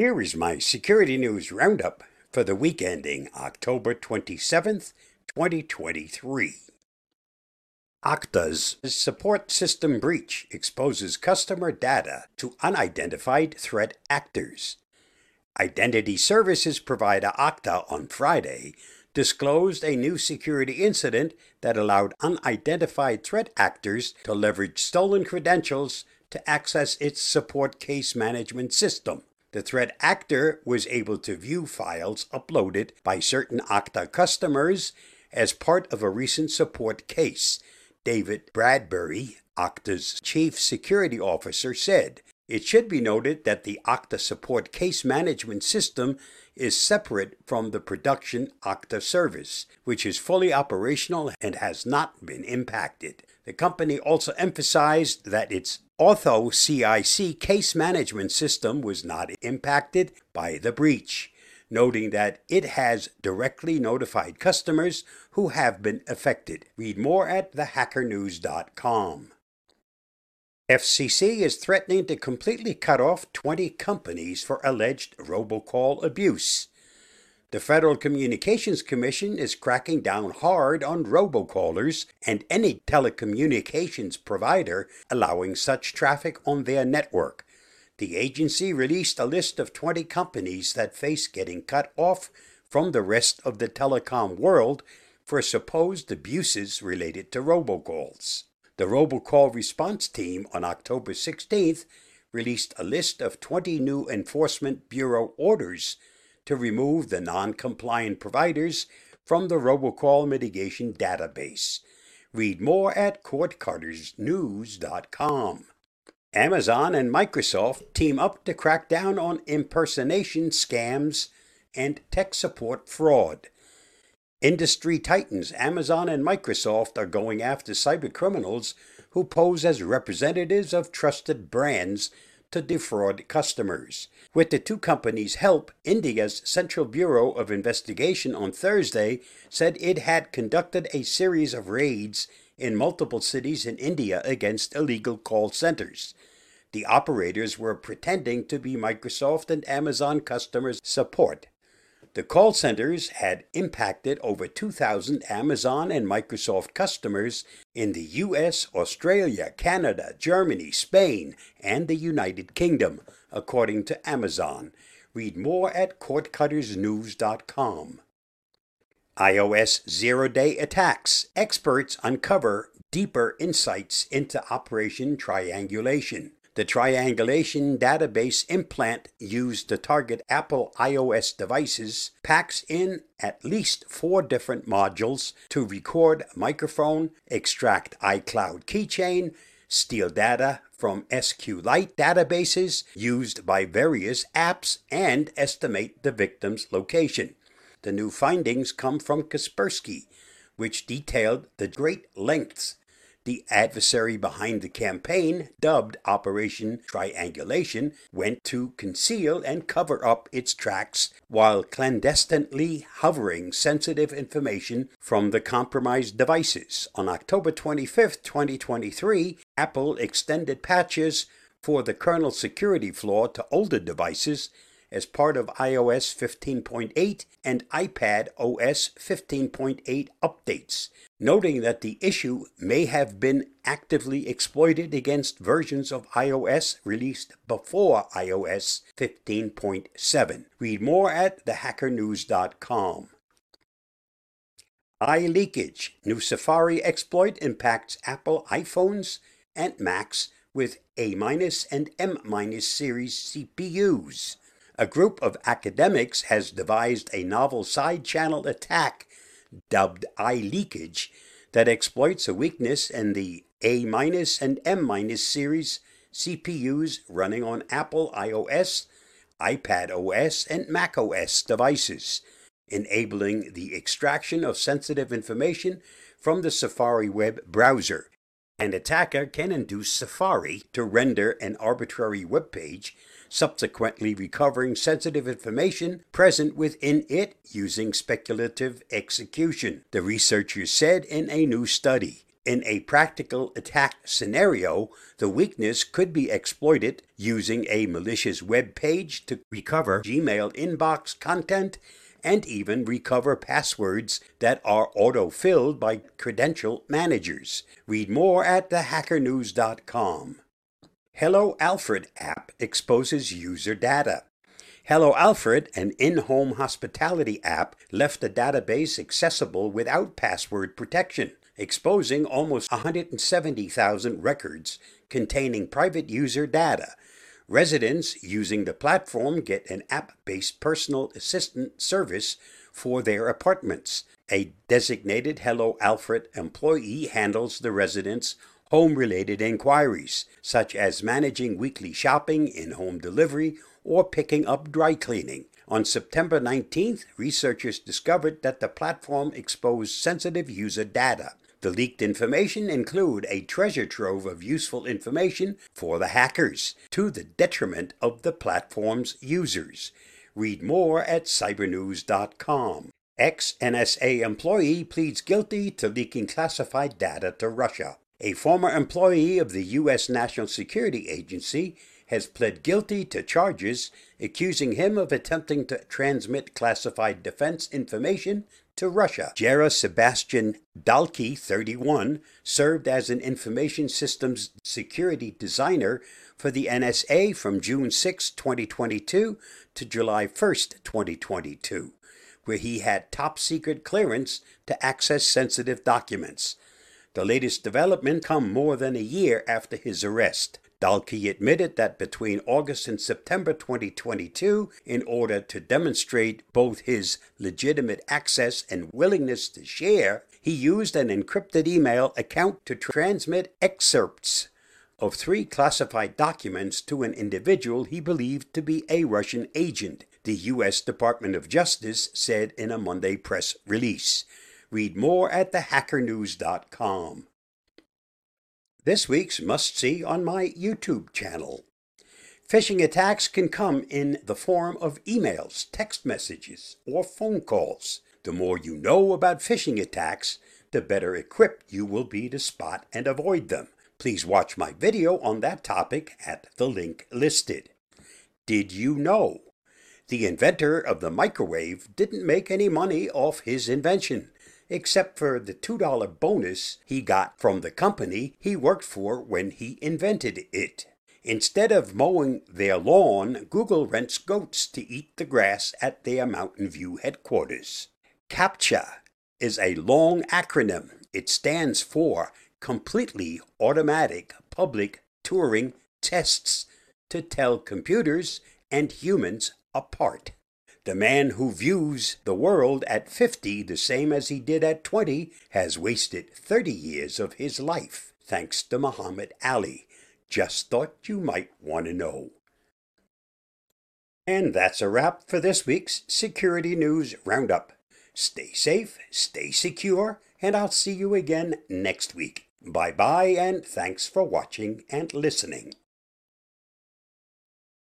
Here is my security news roundup for the week ending October 27th, 2023. Okta's support system breach exposes customer data to unidentified threat actors. Identity services provider Okta on Friday disclosed a new security incident that allowed unidentified threat actors to leverage stolen credentials to access its support case management system. The threat actor was able to view files uploaded by certain Okta customers as part of a recent support case. David Bradbury, Okta's chief security officer, said it should be noted that the Okta support case management system is separate from the production Okta service, which is fully operational and has not been impacted. The company also emphasized that its Auth0 CIC case management system was not impacted by the breach, noting that it has directly notified customers who have been affected. Read more at thehackernews.com. FCC is threatening to completely cut off 20 companies for alleged robocall abuse. The Federal Communications Commission is cracking down hard on robocallers and any telecommunications provider allowing such traffic on their network. The agency released a list of 20 companies that face getting cut off from the rest of the telecom world for supposed abuses related to robocalls. The robocall response team on October 16th released a list of 20 new Enforcement Bureau orders to remove the non compliant providers from the robocall mitigation database. Read more at cordcuttersnews.com. Amazon and Microsoft team up to crack down on impersonation scams and tech support fraud. Industry titans Amazon and Microsoft are going after cybercriminals who pose as representatives of trusted brands to defraud customers. With the two companies' help, India's Central Bureau of Investigation on Thursday said it had conducted a series of raids in multiple cities in India against illegal call centers. The operators were pretending to be Microsoft and Amazon customers support the call centers had impacted over 2,000 Amazon and Microsoft customers in the US, Australia, Canada, Germany, Spain, and the United Kingdom, according to Amazon. Read more at cordcuttersnews.com. iOS zero day attacks. Experts uncover deeper insights into Operation Triangulation. The triangulation database implant used to target Apple iOS devices packs in at least four different modules to record microphone, extract iCloud keychain, steal data from SQLite databases used by various apps, and estimate the victim's location. The new findings come from Kaspersky, which detailed the great lengths the adversary behind the campaign, dubbed Operation Triangulation, went to conceal and cover up its tracks while clandestinely hovering sensitive information from the compromised devices. On October 25, 2023, Apple extended patches for the kernel security flaw to older devices as part of iOS 15.8 and iPad OS 15.8 updates, noting that the issue may have been actively exploited against versions of iOS released before iOS 15.7. Read more at thehackernews.com. iLeakage. New Safari exploit impacts Apple iPhones and Macs with A- and M- series CPUs a group of academics has devised a novel side channel attack dubbed iLeakage that exploits a weakness in the A and M minus series CPUs running on Apple iOS, iPad OS, and Mac OS devices, enabling the extraction of sensitive information from the Safari web browser. An attacker can induce Safari to render an arbitrary web page subsequently recovering sensitive information present within it using speculative execution, the researchers said in a new study. In a practical attack scenario, the weakness could be exploited using a malicious web page to recover Gmail inbox content and even recover passwords that are auto-filled by credential managers. Read more at thehackernews.com. Hello Alfred app exposes user data. Hello Alfred, an in-home hospitality app, left a database accessible without password protection, exposing almost 170,000 records containing private user data. Residents using the platform get an app-based personal assistant service for their apartments. A designated Hello Alfred employee handles the residents' home related inquiries, such as managing weekly shopping, in home delivery, or picking up dry cleaning. On September 19th, researchers discovered that the platform exposed sensitive user data. The leaked information include a treasure trove of useful information for the hackers, to the detriment of the platform's users. Read more at cybernews.com. Ex-NSA employee pleads guilty to leaking classified data to Russia. A former employee of the U.S. National Security Agency has pled guilty to charges accusing him of attempting to transmit classified defense information to Russia. Jareh Sebastian Dalke, 31, served as an information systems security designer for the NSA from June 6, 2022 to July 1, 2022, where he had top secret clearance to access sensitive documents. The latest development come more than a year after his arrest. Dalke admitted that between August and September 2022, in order to demonstrate both his legitimate access and willingness to share, he used an encrypted email account to transmit excerpts of three classified documents to an individual he believed to be a Russian agent, the U.S. Department of Justice said in a Monday press release. Read more at thehackernews.com. This week's must see on my YouTube channel. Phishing attacks can come in the form of emails, text messages, or phone calls. The more you know about phishing attacks, the better equipped you will be to spot and avoid them. Please watch my video on that topic at the link listed. Did you know? The inventor of the microwave didn't make any money off his invention except for the $2 bonus he got from the company he worked for when he invented it. Instead of mowing their lawn, Google rents goats to eat the grass at their Mountain View headquarters. CAPTCHA is a long acronym. It stands for Completely Automatic Public Turing Tests to tell computers and humans apart. The man who views the world at 50 the same as he did at 20 has wasted 30 years of his life, thanks to Muhammad Ali. Just thought you might want to know. And that's a wrap for this week's Security News Roundup. Stay safe, stay secure, and I'll see you again next week. Bye bye, and thanks for watching and listening.